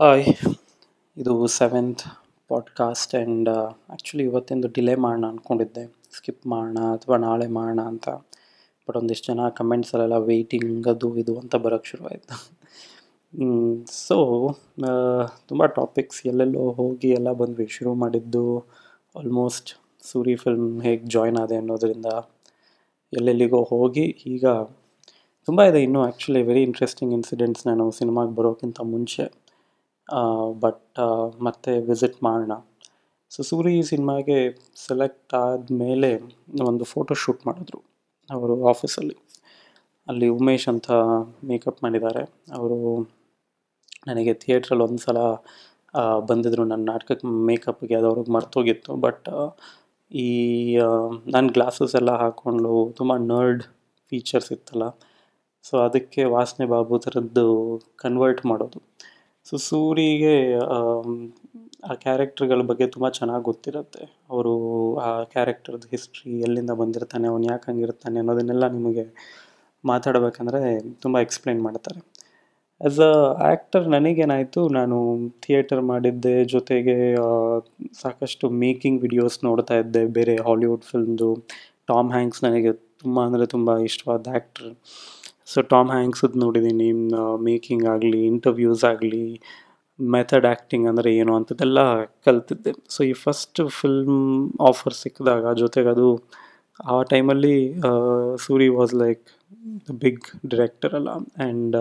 Hi ಇದು seventh podcast and actually ಇವತ್ತಿಂದು delay ಮಾಡೋಣ ಅಂದ್ಕೊಂಡಿದ್ದೆ ಸ್ಕಿಪ್ ಮಾಡೋಣ ಅಥವಾ ನಾಳೆ ಮಾಡೋಣ ಅಂತ. ಬಟ್ ಒಂದಿಷ್ಟು ಜನ ಕಮೆಂಟ್ಸಲ್ಲೆಲ್ಲ ವೆಯ್ಟಿಂಗ್ ಅದು ಇದು ಅಂತ ಬರೋಕ್ಕೆ ಶುರುವಾಯಿತು. ಸೊ ತುಂಬ ಟಾಪಿಕ್ಸ್ ಎಲ್ಲೆಲ್ಲೋ ಹೋಗಿ ಎಲ್ಲ ಬಂದ್ವಿ. ಶುರು ಮಾಡಿದ್ದು ಆಲ್ಮೋಸ್ಟ್ ಸೂರಿ ಫಿಲ್ಮ್ ಹೇಗೆ ಜಾಯ್ನ್ ಆದೆ ಅನ್ನೋದರಿಂದ ಎಲ್ಲೆಲ್ಲಿಗೋ ಹೋಗಿ ಈಗ ತುಂಬ ಇದೆ. ಇನ್ನೂ ಆ್ಯಕ್ಚುಲಿ ವೆರಿ ಇಂಟ್ರೆಸ್ಟಿಂಗ್ ಇನ್ಸಿಡೆಂಟ್ಸ್ ನಾನು ಸಿನಿಮಾಗೆ ಬರೋಕ್ಕಿಂತ ಮುಂಚೆ. ಬಟ್ ಮತ್ತೆ ವಿಸಿಟ್ ಮಾಡೋಣ. ಸೊ ಸೂರಿ ಈ ಸಿನಿಮಾಗೆ ಸೆಲೆಕ್ಟ್ ಆದಮೇಲೆ ಒಂದು ಫೋಟೋ ಶೂಟ್ ಮಾಡಿದ್ರು ಅವರು ಆಫೀಸಲ್ಲಿ ಅಲ್ಲಿ. ಉಮೇಶ್ ಅಂತ ಮೇಕಪ್ ಮಾಡಿದ್ದಾರೆ. ಅವರು ನನಗೆ ಥಿಯೇಟ್ರಲ್ಲಿ ಒಂದು ಸಲ ಬಂದಿದ್ದರು ನನ್ನ ನಾಟಕಕ್ಕೆ ಮೇಕಪ್ಗೆ ಅದು ಅವ್ರಿಗೆ ಮರ್ತೋಗಿತ್ತು. ಬಟ್ ಈ ನನ್ನ ಗ್ಲಾಸಸ್ ಎಲ್ಲ ಹಾಕ್ಕೊಂಡು ತುಂಬ ನರ್ಡ್ ಫೀಚರ್ಸ್ ಇತ್ತಲ್ಲ. ಸೊ ಅದಕ್ಕೆ ವಾಸನೆ ಬಾಬು ಥರದ್ದು ಕನ್ವರ್ಟ್ ಮಾಡೋದು. ಸೊ ಸೂರಿಗೆ ಆ ಕ್ಯಾರೆಕ್ಟರ್ಗಳ ಬಗ್ಗೆ ತುಂಬ ಚೆನ್ನಾಗಿ ಗೊತ್ತಿರುತ್ತೆ. ಅವರು ಆ ಕ್ಯಾರೆಕ್ಟರ್ದು ಹಿಸ್ಟ್ರಿ ಎಲ್ಲಿಂದ ಬಂದಿರ್ತಾನೆ, ಅವ್ನು ಯಾಕೆ ಹಂಗಿರ್ತಾನೆ ಅನ್ನೋದನ್ನೆಲ್ಲ ನಿಮಗೆ ಮಾತಾಡಬೇಕಂದ್ರೆ ತುಂಬ ಎಕ್ಸ್ಪ್ಲೈನ್ ಮಾಡ್ತಾರೆ. ಆ್ಯಸ್ ಅ ಆ್ಯಕ್ಟರ್ ನನಗೇನಾಯಿತು, ನಾನು ಥಿಯೇಟರ್ ಮಾಡಿದ್ದೆ, ಜೊತೆಗೆ ಸಾಕಷ್ಟು ಮೇಕಿಂಗ್ ವಿಡಿಯೋಸ್ ನೋಡ್ತಾ ಇದ್ದೆ, ಬೇರೆ ಹಾಲಿವುಡ್ ಫಿಲ್ಮ್ದು ಟಾಮ್ ಹ್ಯಾಂಕ್ಸ್ ನನಗೆ ತುಂಬ ಅಂದರೆ ತುಂಬ ಇಷ್ಟವಾದ ಆ್ಯಕ್ಟ್ರ್ ಸೊ ಟಾಮ್ ಹ್ಯಾಂಕ್ಸದ್ದು ನೋಡಿದ್ದೀನಿ ಮೇಕಿಂಗ್ ಆಗಲಿ ಇಂಟರ್ವ್ಯೂಸ್ ಆಗಲಿ ಮೆಥಡ್ ಆ್ಯಕ್ಟಿಂಗ್ ಅಂದರೆ ಏನು ಅಂಥದ್ದೆಲ್ಲ ಕಲ್ತಿದ್ದೆ. ಸೊ ಈ ಫಸ್ಟ್ ಫಿಲ್ಮ್ ಆಫರ್ ಸಿಕ್ಕಿದಾಗ ಜೊತೆಗೆ ಅದು, ಆ ಟೈಮಲ್ಲಿ Suri was like the big director ಅಲ್ಲ. And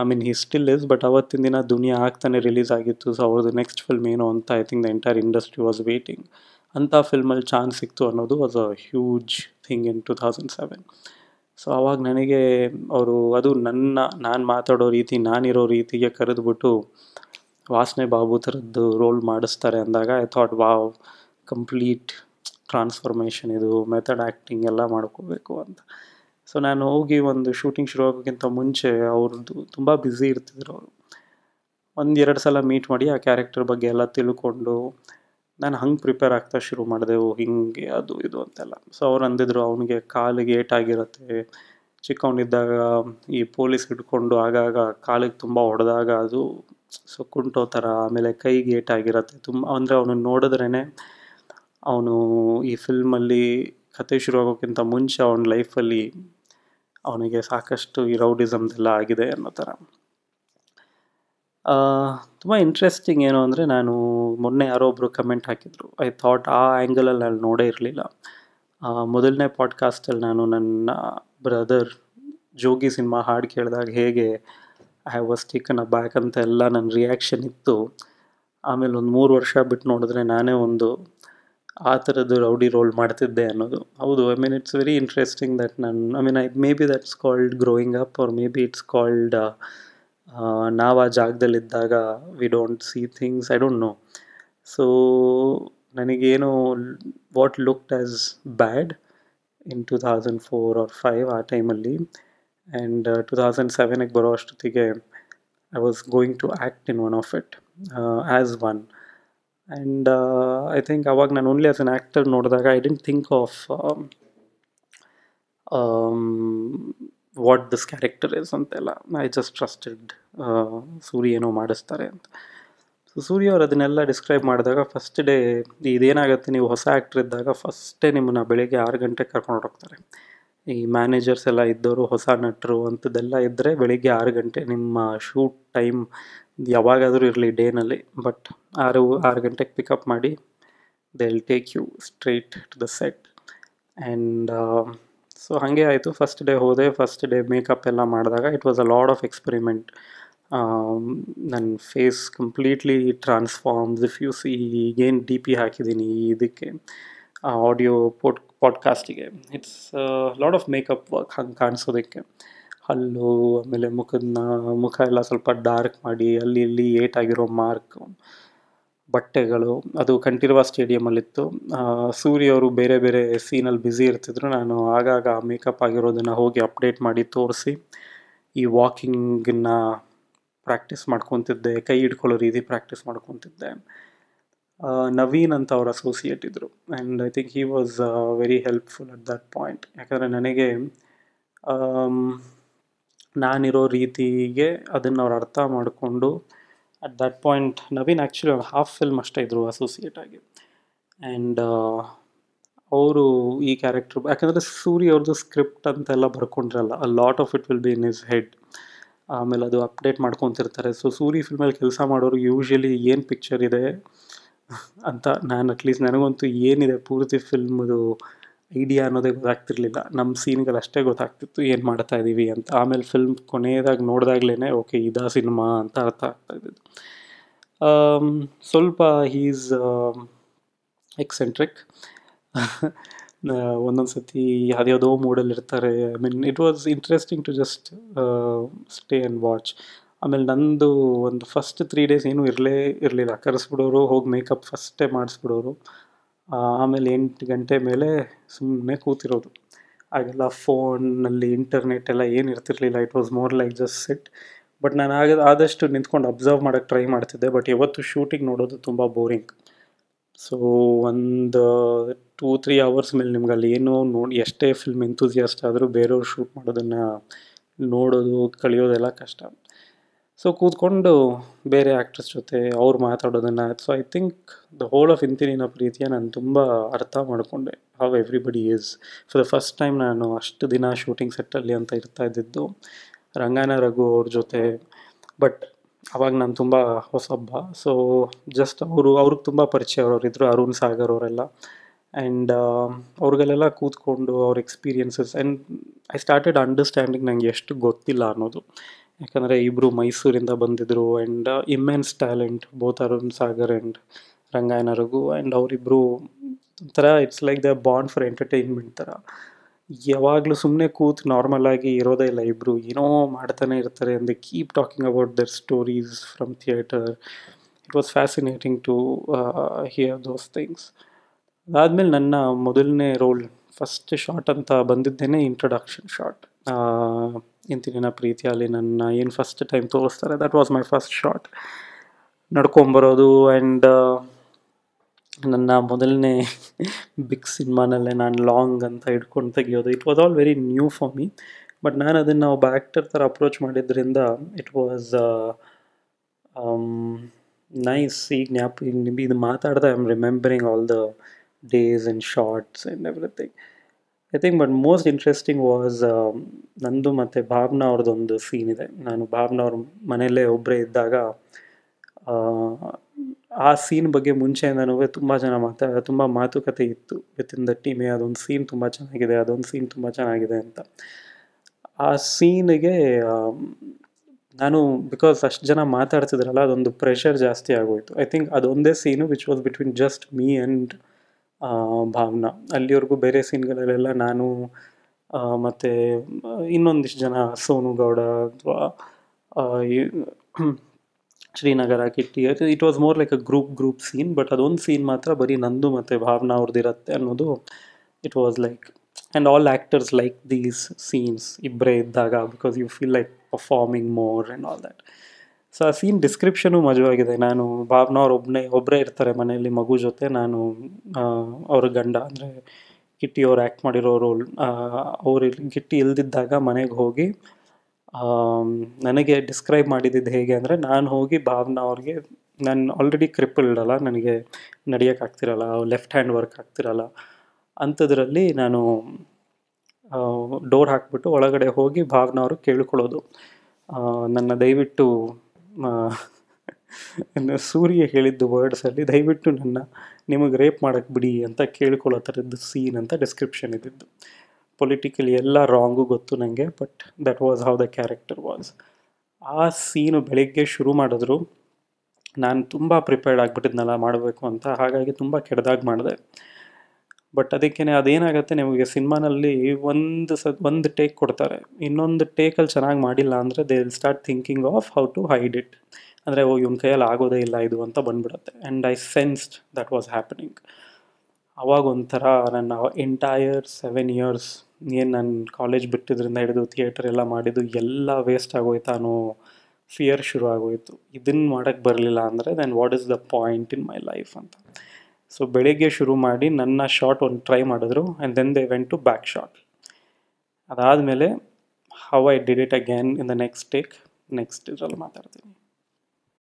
I mean he still is but ಅವತ್ತಿನ ದಿನ ದುನಿಯಾ ಆಗ್ತಾನೆ ರಿಲೀಸ್ ಆಗಿತ್ತು. ಸೊ ಅವ್ರದ್ದು ನೆಕ್ಸ್ಟ್ ಫಿಲ್ಮ್ ಏನು ಅಂತ I think the entire industry was waiting ಅಂಥ ಫಿಲ್ಮಲ್ಲಿ ಚಾನ್ಸ್ ಸಿಕ್ತು ಅನ್ನೋದು was a huge thing in two thousand seven so ಆವಾಗ ನನಗೆ ಅವರು, ಅದು ನನ್ನ, ನಾನು ಮಾತಾಡೋ ರೀತಿ, ನಾನಿರೋ ರೀತಿಗೆ ಕರೆದುಬಿಟ್ಟು ವಾಸನೆ ಬಾಬು ಥರದ್ದು ರೋಲ್ ಮಾಡಿಸ್ತಾರೆ ಅಂದಾಗ I thought wow complete transformation ಇದು ಮೆಥಡ್ ಆ್ಯಕ್ಟಿಂಗ್ ಎಲ್ಲ ಮಾಡ್ಕೋಬೇಕು ಅಂತ. ಸೊ ನಾನು ಹೋಗಿ ಒಂದು ಶೂಟಿಂಗ್ ಶುರು ಆಗೋಕ್ಕಿಂತ ಮುಂಚೆ ಅವ್ರದ್ದು ತುಂಬ ಬ್ಯುಸಿ ಇರ್ತಿದ್ರು ಅವರು. ಒಂದು ಎರಡು ಸಲ ಮೀಟ್ ಮಾಡಿ ಆ ಕ್ಯಾರೆಕ್ಟರ್ ಬಗ್ಗೆ ಎಲ್ಲ ತಿಳ್ಕೊಂಡು ನಾನು ಹಂಗೆ ಪ್ರಿಪೇರ್ ಆಗ್ತಾ ಶುರು ಮಾಡಿದೆವು ಹಿಂಗೆ ಅದು ಇದು ಅಂತೆಲ್ಲ. ಸೊ ಅವ್ರು ಅಂದಿದ್ರು, ಅವನಿಗೆ ಕಾಲಿಗೆ ಏಟಾಗಿರುತ್ತೆ ಚಿಕ್ಕವನಿದ್ದಾಗ ಈ ಪೊಲೀಸ್ ಹಿಡ್ಕೊಂಡು ಆಗಾಗ ಕಾಲಿಗೆ ತುಂಬ ಹೊಡೆದಾಗ ಅದು ಸೊ ಕುಂಟೋ ಥರ ಆಮೇಲೆ ಕೈಗೆ ಏಟಾಗಿರುತ್ತೆ ತುಂಬ, ಅಂದರೆ ಅವನು ನೋಡಿದ್ರೇ ಅವನು ಈ ಫಿಲ್ಮಲ್ಲಿ ಕತೆ ಶುರು ಆಗೋಕ್ಕಿಂತ ಮುಂಚೆ ಅವನ ಲೈಫಲ್ಲಿ ಅವನಿಗೆ ಸಾಕಷ್ಟು ಈ ರೌಡಿಸಮ್ದೆಲ್ಲ ಆಗಿದೆ ಅನ್ನೋ ಥರ ತುಂಬ ಇಂಟ್ರೆಸ್ಟಿಂಗ್ ಏನು ಅಂದರೆ ನಾನು ಮೊನ್ನೆ ಯಾರೋ ಒಬ್ಬರು ಕಮೆಂಟ್ ಹಾಕಿದರು. ಐ ಥಾಟ್ ಆ ಆ್ಯಂಗಲಲ್ಲಿ ನಾನು ನೋಡೇ ಇರಲಿಲ್ಲ. ಮೊದಲನೇ ಪಾಡ್ಕಾಸ್ಟಲ್ಲಿ ನಾನು ನನ್ನ ಬ್ರದರ್ ಜೋಗಿ ಸಿನಿಮಾ ಹಾಡು ಕೇಳಿದಾಗ ಹೇಗೆ I was taken aback ಅಂತ ಎಲ್ಲ ನನ್ನ ರಿಯಾಕ್ಷನ್ ಇತ್ತು. ಆಮೇಲೆ ಒಂದು ಮೂರು ವರ್ಷ ಬಿಟ್ಟು ನೋಡಿದ್ರೆ ನಾನೇ ಒಂದು ಆ ಥರದ್ದು ರೌಡಿ ರೋಲ್ ಮಾಡ್ತಿದ್ದೆ ಅನ್ನೋದು. ಹೌದು I mean it's very interesting that ನನ್ನ I mean I maybe that's called growing up or maybe it's called ನಾವು ಆ ಜಾಗದಲ್ಲಿದ್ದಾಗ we don't see things I don't know so ನನಗೇನು what looked as bad in two thousand four or five ಆ ಟೈಮಲ್ಲಿ and two thousand ಸೆವೆನಿಗೆ ಬರೋ ಅಷ್ಟೊತ್ತಿಗೆ I was going to act in one of it as one and I think ಅವಾಗ ನಾನು only as an actor ನೋಡಿದಾಗ I didn't think of what this character is ಅಂತೆಲ್ಲ. I just trusted Surya ಏನೋ ಮಾಡಿಸ್ತಾರೆ ಅಂತ. ಸೊ ಸೂರ್ಯ ಅವ್ರು ಅದನ್ನೆಲ್ಲ ಡಿಸ್ಕ್ರೈಬ್ ಮಾಡಿದಾಗ ಫಸ್ಟ್ ಡೇ ಇದೇನಾಗುತ್ತೆ ನೀವು ಹೊಸ ಆ್ಯಕ್ಟ್ರ್ ಇದ್ದಾಗ ಫಸ್ಟೇ ನಿಮ್ಮನ್ನ ಬೆಳಿಗ್ಗೆ ಆರು ಗಂಟೆಗೆ ಕರ್ಕೊಂಡು ಹೋಗ್ತಾರೆ. ಈ ಮ್ಯಾನೇಜರ್ಸ್ ಎಲ್ಲ ಇದ್ದವರು ಹೊಸ ನಟರು ಅಂಥದ್ದೆಲ್ಲ ಇದ್ದರೆ ಬೆಳಿಗ್ಗೆ ಆರು ಗಂಟೆ ನಿಮ್ಮ ಶೂಟ್ ಟೈಮ್ ಯಾವಾಗಾದರೂ ಇರಲಿ ಡೇನಲ್ಲಿ ಬಟ್ ಆರು ಆರು ಗಂಟೆಗೆ ಪಿಕಪ್ ಮಾಡಿ they will take you straight to the set and so ಹಾಗೆ ಆಯಿತು. ಫಸ್ಟ್ ಡೇ ಹೋದೆ ಫಸ್ಟ್ ಡೇ ಮೇಕಪ್ ಎಲ್ಲ ಮಾಡಿದಾಗ it was a lot of experiment ನನ್ನ face completely transforms if you see ಈಗೇನು ಡಿ ಪಿ ಹಾಕಿದ್ದೀನಿ ಇದಕ್ಕೆ audio pod ಪಾಡ್ಕಾಸ್ಟಿಗೆ it's lot of makeup work ಹಂಗೆ ಕಾಣಿಸೋದಕ್ಕೆ. ಹಲ್ಲು, ಆಮೇಲೆ ಮುಖದ ಮುಖ ಎಲ್ಲ ಸ್ವಲ್ಪ ಡಾರ್ಕ್ ಮಾಡಿ, ಅಲ್ಲಿ, ಇಲ್ಲಿ ಏಟಾಗಿರೋ ಮಾರ್ಕ್ ಬಟ್ಟೆಗಳು, ಅದು ಕಂಠೀರವ ಸ್ಟೇಡಿಯಮಲ್ಲಿತ್ತು. ಸೂರ್ಯ ಅವರು ಬೇರೆ ಬೇರೆ ಸೀನಲ್ಲಿ ಬ್ಯುಸಿ ಇರ್ತಿದ್ರು. ನಾನು ಆಗಾಗ ಮೇಕಪ್ ಆಗಿರೋದನ್ನು ಹೋಗಿ ಅಪ್ಡೇಟ್ ಮಾಡಿ ತೋರಿಸಿ, ಈ ವಾಕಿಂಗನ್ನ ಪ್ರಾಕ್ಟೀಸ್ ಮಾಡ್ಕೊತಿದ್ದೆ, ಕೈ ಹಿಡ್ಕೊಳ್ಳೋ ರೀತಿ ಪ್ರಾಕ್ಟೀಸ್ ಮಾಡ್ಕೊತಿದ್ದೆ. ನವೀನ್ ಅಂತ ಅವ್ರ ಅಸೋಸಿಯೇಟ್ ಇದ್ದರು and I think he was very helpful at that point ಯಾಕಂದರೆ ನನಗೆ ನಾನಿರೋ ರೀತಿಗೆ ಅದನ್ನು ಅವ್ರು ಅರ್ಥ ಮಾಡಿಕೊಂಡು at that point Naveen actually ಅವ್ರು ಹಾಫ್ ಫಿಲ್ಮ್ ಅಷ್ಟೇ ಇದ್ದರು ಅಸೋಸಿಯೇಟ್ ಆಗಿ. ಆ್ಯಂಡ್ ಅವರು ಈ ಕ್ಯಾರೆಕ್ಟ್ರ್ ಯಾಕಂದರೆ ಸೂರಿ ಅವ್ರದ್ದು ಸ್ಕ್ರಿಪ್ಟ್ ಅಂತೆಲ್ಲ ಬರ್ಕೊಂಡಿರಲ್ಲ a lot of it will be in his head ಆಮೇಲೆ ಅದು ಅಪ್ಡೇಟ್ ಮಾಡ್ಕೊತಿರ್ತಾರೆ. ಸೊ ಸೂರಿ ಫಿಲ್ಮಲ್ಲಿ ಕೆಲಸ ಮಾಡೋರು ಯೂಶ್ವಲಿ ಏನು ಪಿಕ್ಚರ್ ಇದೆ ಅಂತ ನಾನು ಅಟ್ಲೀಸ್ಟ್ ನನಗಂತೂ ಏನಿದೆ ಪೂರ್ತಿ ಫಿಲ್ಮದು ಐಡಿಯಾ ಅನ್ನೋದೇ ಗೊತ್ತಾಗ್ತಿರ್ಲಿಲ್ಲ. ನಮ್ಮ ಸೀನ್ಗಳು ಅಷ್ಟೇ ಗೊತ್ತಾಗ್ತಿತ್ತು ಏನು ಮಾಡ್ತಾ ಇದ್ದೀವಿ ಅಂತ. ಆಮೇಲೆ ಫಿಲ್ಮ್ ಕೊನೆಯದಾಗಿ ನೋಡಿದಾಗ್ಲೇ ಓಕೆ ಇದಾ ಸಿನಿಮಾ ಅಂತ ಅರ್ಥ ಆಗ್ತಾ ಇದ್ದಿದ್ದು. ಸ್ವಲ್ಪ ಈಸ್ ಎಕ್ಸೆಂಟ್ರಿಕ್ ಒಂದೊಂದು ಸತಿ ಯಾವುದ್ಯಾವುದೋ ಮೂಡಲ್ಲಿ ಇರ್ತಾರೆ. I mean it was interesting to just stay and watch ಆಮೇಲೆ ನಂದು ಒಂದು ಫಸ್ಟ್ ತ್ರೀ ಡೇಸ್ ಏನೂ ಇರಲೇ, ಇರಲಿಲ್ಲ. ಕರೆಸ್ಬಿಡೋರು ಹೋಗಿ ಮೇಕಪ್ ಫಸ್ಟೇ ಮಾಡಿಸ್ಬಿಡೋರು. ಆಮೇಲೆ ಎಂಟು ಗಂಟೆ ಮೇಲೆ ಸುಮ್ಮನೆ ಕೂತಿರೋದು. ಆಗೆಲ್ಲ ಫೋನಲ್ಲಿ ಇಂಟರ್ನೆಟ್ ಎಲ್ಲ ಏನು ಇರ್ತಿರ್ಲಿಲ್ಲ. It was more like just set but ನಾನು ಆಗ, ಆದಷ್ಟು ನಿಂತ್ಕೊಂಡು ಅಬ್ಸರ್ವ್ ಮಾಡೋಕ್ಕೆ ಟ್ರೈ ಮಾಡ್ತಿದ್ದೆ. ಬಟ್ ಯಾವತ್ತು ಶೂಟಿಂಗ್ ನೋಡೋದು ತುಂಬ ಬೋರಿಂಗ್ ಸೊ ಒಂದು ಟೂ ತ್ರೀ ಅವರ್ಸ್ ಮೇಲೆ ನಿಮ್ಗೆ ಅಲ್ಲಿ ಏನೋ ನೋಡಿ, ಎಷ್ಟೇ ಫಿಲ್ಮ್ ಎಂತೂಸಿಯಾಸ್ಟ್ ಆದರೂ ಬೇರೆಯವ್ರು ಶೂಟ್ ಮಾಡೋದನ್ನು ನೋಡೋದು ಕಳಿಯೋದೆಲ್ಲ ಕಷ್ಟ. ಸೊ ಕೂತ್ಕೊಂಡು ಬೇರೆ ಆ್ಯಕ್ಟ್ರಸ್ ಜೊತೆ ಅವ್ರು ಮಾತಾಡೋದನ್ನು so I think the whole of Inthi Ninna Preethiya ನಾನು ತುಂಬ ಅರ್ಥ ಮಾಡಿಕೊಂಡೆ how everybody is for the first time ನಾನು ಅಷ್ಟು ದಿನ ಶೂಟಿಂಗ್ ಸೆಟ್ಟಲ್ಲಿ ಅಂತ ಇರ್ತಾ ಇದ್ದಿದ್ದು, ರಂಗಾನ, ರಘು ಅವ್ರ ಜೊತೆ. ಬಟ್ ಅವಾಗ ನಾನು ತುಂಬ ಹೊಸಬ್ಬ ಸೊ ಜಸ್ಟ್ ಅವರು, ಅವ್ರಿಗೆ ತುಂಬ ಪರಿಚಯ ಇದ್ದರು ಅರುಣ್ ಸಾಗರ್ ಅವರೆಲ್ಲ. ಆ್ಯಂಡ್ ಅವ್ರಿಗೆಲ್ಲ ಕೂತ್ಕೊಂಡು ಅವ್ರ experiences and I started understanding ನನಗೆ ಎಷ್ಟು ಗೊತ್ತಿಲ್ಲ ಅನ್ನೋದು. ಯಾಕಂದರೆ ಇಬ್ಬರು ಮೈಸೂರಿಂದ ಬಂದಿದ್ದರು and immense talent both Arun Sagar and Rangayana and ಅವರಿಬ್ಬರು ಒಂಥರ it's like the bond for entertainment ಥರ. ಯಾವಾಗಲೂ ಸುಮ್ಮನೆ ಕೂತು ನಾರ್ಮಲ್ ಆಗಿ ಇರೋದೇ ಇಲ್ಲ ಇಬ್ಬರು ಏನೋ ಮಾಡ್ತಾನೆ ಇರ್ತಾರೆ ಅಂದರೆ keep talking about their stories from theatre it was fascinating to hear those things ಅದಾದಮೇಲೆ ನನ್ನ ಮೊದಲನೇ ರೋಲ್ ಫಸ್ಟ್ ಶಾಟ್ ಅಂತ ಬಂದಿದ್ದೇನೆ ಇಂಟ್ರೊಡಕ್ಷನ್ ಶಾಟ್ ಇಂತಿನ ಪ್ರೀತಿಯಲ್ಲಿ ನನ್ನ ಏನು ಫಸ್ಟ್ ಟೈಮ್ ತೋರಿಸ್ತಾರೆ that was my first shot ನಡ್ಕೊಂಬರೋದು and ನನ್ನ ಮೊದಲನೇ ಬಿಗ್ ಸಿನಿಮಾನಲ್ಲೇ ನಾನು ಲಾಂಗ್ ಅಂತ ಹಿಡ್ಕೊಂಡು ತೆಗಿಯೋದು. It was all very new for me but ನಾನು ಅದನ್ನು ಒಬ್ಬ ಆ್ಯಕ್ಟರ್ ಥರ ಅಪ್ರೋಚ್ ಮಾಡಿದ್ರಿಂದ ಇಟ್ ವಾಸ್ ನೈಸ್ ಈಗ ಜ್ಞಾಪ ಇದು ಮಾತಾಡ್ದೆ I am remembering all the days and shots and everything I think but most interesting was ನಂದು ಮತ್ತು ಭಾವನಾ ಅವ್ರದ್ದೊಂದು ಸೀನ್ ಇದೆ. ನಾನು ಭಾವನಾ ಅವ್ರ ಮನೆಯಲ್ಲೇ ಒಬ್ಬರೇ ಇದ್ದಾಗ, ಆ ಸೀನ್ ಬಗ್ಗೆ ಮುಂಚೆಯಿಂದನೂ ತುಂಬ ಜನ ಮಾತಾ, ತುಂಬ ಮಾತುಕತೆ ಇತ್ತು. ವಿತ್ ಇನ್ ದ ಟೀಮೇ ಅದೊಂದು ಸೀನ್ ತುಂಬ ಚೆನ್ನಾಗಿದೆ, ಅದೊಂದು ಸೀನ್ ತುಂಬ ಚೆನ್ನಾಗಿದೆ ಅಂತ. ಆ ಸೀನಿಗೆ ನಾನು ಬಿಕಾಸ್ ಅಷ್ಟು ಜನ ಮಾತಾಡ್ತಿದ್ರಲ್ಲ, ಅದೊಂದು ಪ್ರೆಷರ್ ಜಾಸ್ತಿ ಆಗೋಯಿತು. ಐ ಥಿಂಕ್ ಅದೊಂದೇ scene which was between just me and Bhavana. ಅಲ್ಲಿವರೆಗೂ ಬೇರೆ ಸೀನ್ಗಳಲ್ಲೆಲ್ಲ ನಾನು ಮತ್ತು, ಇನ್ನೊಂದಿಷ್ಟು ಜನ ಸೋನು ಗೌಡ ಅಥವಾ Srinagar, Kitty it was more like a group group scene but ಅದೊಂದು ಸೀನ್ ಮಾತ್ರ ಬರೀ ನಂದು ಮತ್ತು ಭಾವನಾ ಅವ್ರದ್ದು ಇರುತ್ತೆ ಅನ್ನೋದು it was like and all actors like these scenes ಇಬ್ಬರೇ ಇದ್ದಾಗ because you feel like performing more and all that so ಆ ಸೀನ್ ಡಿಸ್ಕ್ರಿಪ್ಷನು ಮಜವಾಗಿದೆ. ನಾನು ಭಾವನವ್ರು ಒಬ್ಬನೇ ಒಬ್ಬರೇ ಇರ್ತಾರೆ ಮನೆಯಲ್ಲಿ ಮಗು ಜೊತೆ. ನಾನು ಅವ್ರ ಗಂಡ, ಅಂದರೆ ಕಿಟ್ಟಿ ಅವ್ರು ಆ್ಯಕ್ಟ್ ಮಾಡಿರೋ ರೋಲ್ ಅವ್ರು ಕಿಟ್ಟಿ ಇಲ್ದಿದ್ದಾಗ ಮನೆಗೆ ಹೋಗಿ ನನಗೆ ಡಿಸ್ಕ್ರೈಬ್ ಮಾಡಿದ್ದು ಹೇಗೆ ಅಂದರೆ, ನಾನು ಹೋಗಿ ಭಾವನ ಅವ್ರಿಗೆ, ನಾನು ಆಲ್ರೆಡಿ ಕ್ರಿಪಲ್ಡ್ ಅಲ್ಲ ನನಗೆ ನಡೆಯೋಕ್ಕಾಗ್ತಿರಲ್ಲ ಲೆಫ್ಟ್ ಹ್ಯಾಂಡ್ ವರ್ಕ್ ಆಗ್ತಿರಲ್ಲ. ಅಂಥದ್ರಲ್ಲಿ ನಾನು ಡೋರ್ ಹಾಕ್ಬಿಟ್ಟು ಒಳಗಡೆ ಹೋಗಿ ಭಾವನ ಅವರು ಕೇಳ್ಕೊಳ್ಳೋದು. ನನ್ನ ದಯವಿಟ್ಟು ಸೂರ್ಯ ಹೇಳಿದ್ದು ವರ್ಡ್ಸಲ್ಲಿ ದಯವಿಟ್ಟು ನನ್ನ, ನಿಮಗೆ ರೇಪ್ ಮಾಡೋಕ್ಕೆ ಬಿಡಿ ಅಂತ ಕೇಳ್ಕೊಳ್ಳೋ ಥರದ್ದು ಸೀನ್ ಅಂತ ಡಿಸ್ಕ್ರಿಪ್ಷನ್ ಇದ್ದಿದ್ದು. ಪೊಲಿಟಿಕಲಿ ಎಲ್ಲ ರಾಂಗು ಗೊತ್ತು ನನಗೆ but that was how the character was ಆ ಸೀನು ಬೆಳಿಗ್ಗೆ ಶುರು ಮಾಡಿದ್ರು. ನಾನು ತುಂಬ ಪ್ರಿಪೇರ್ಡ್ ಆಗಿಬಿಟ್ಟಿದ್ನಲ್ಲ, ಮಾಡಬೇಕು ಅಂತ. ಹಾಗಾಗಿ ತುಂಬ ಕೆಡ್ದಾಗಿ ಮಾಡಿದೆ. ಬಟ್ ಅದಕ್ಕೇ ಅದೇನಾಗುತ್ತೆ ನಿಮಗೆ ಸಿನಿಮಾನಲ್ಲಿ ಒಂದು ಸ, ಒಂದು ಟೇಕ್ ಕೊಡ್ತಾರೆ. ಇನ್ನೊಂದು ಟೇಕಲ್ಲಿ ಚೆನ್ನಾಗಿ ಮಾಡಿಲ್ಲ ಅಂದರೆ they will start thinking of how to hide it ಅಂದರೆ, ಓ, ಇವನ ಕೈಯಲ್ಲಿ ಆಗೋದೇ ಇಲ್ಲ ಇದು ಅಂತ ಬಂದ್ಬಿಡುತ್ತೆ. And I sensed that was happening ಅವಾಗ ಒಂಥರ ನನ್ನ ಎಂಟೈರ್ ಸೆವೆನ್ ಇಯರ್ಸ್ ಏನು ನನ್ನ ಕಾಲೇಜ್ ಬಿಟ್ಟಿದ್ರಿಂದ ಹಿಡಿದು ಥಿಯೇಟರ್ ಎಲ್ಲ ಮಾಡಿದ್ದು ಎಲ್ಲ ವೇಸ್ಟ್ ಆಗೋಯ್ತಾ ಅನ್ನೋ ಫಿಯರ್ ಶುರು ಆಗೋಯಿತು ಇದನ್ನು ಮಾಡೋಕ್ಕೆ ಬರಲಿಲ್ಲ ಅಂದರೆ then what is the point in my life ಅಂತ. ಸೊ ಬೆಳಿಗ್ಗೆ ಶುರು ಮಾಡಿ ನನ್ನ ಶಾಟ್ ಒಂದು ಟ್ರೈ ಮಾಡಿದ್ರು and then they went to back shot ಅದಾದಮೇಲೆ how I did it again in the next take next ಇದರಲ್ಲಿ ಮಾತಾಡ್ತೀನಿ.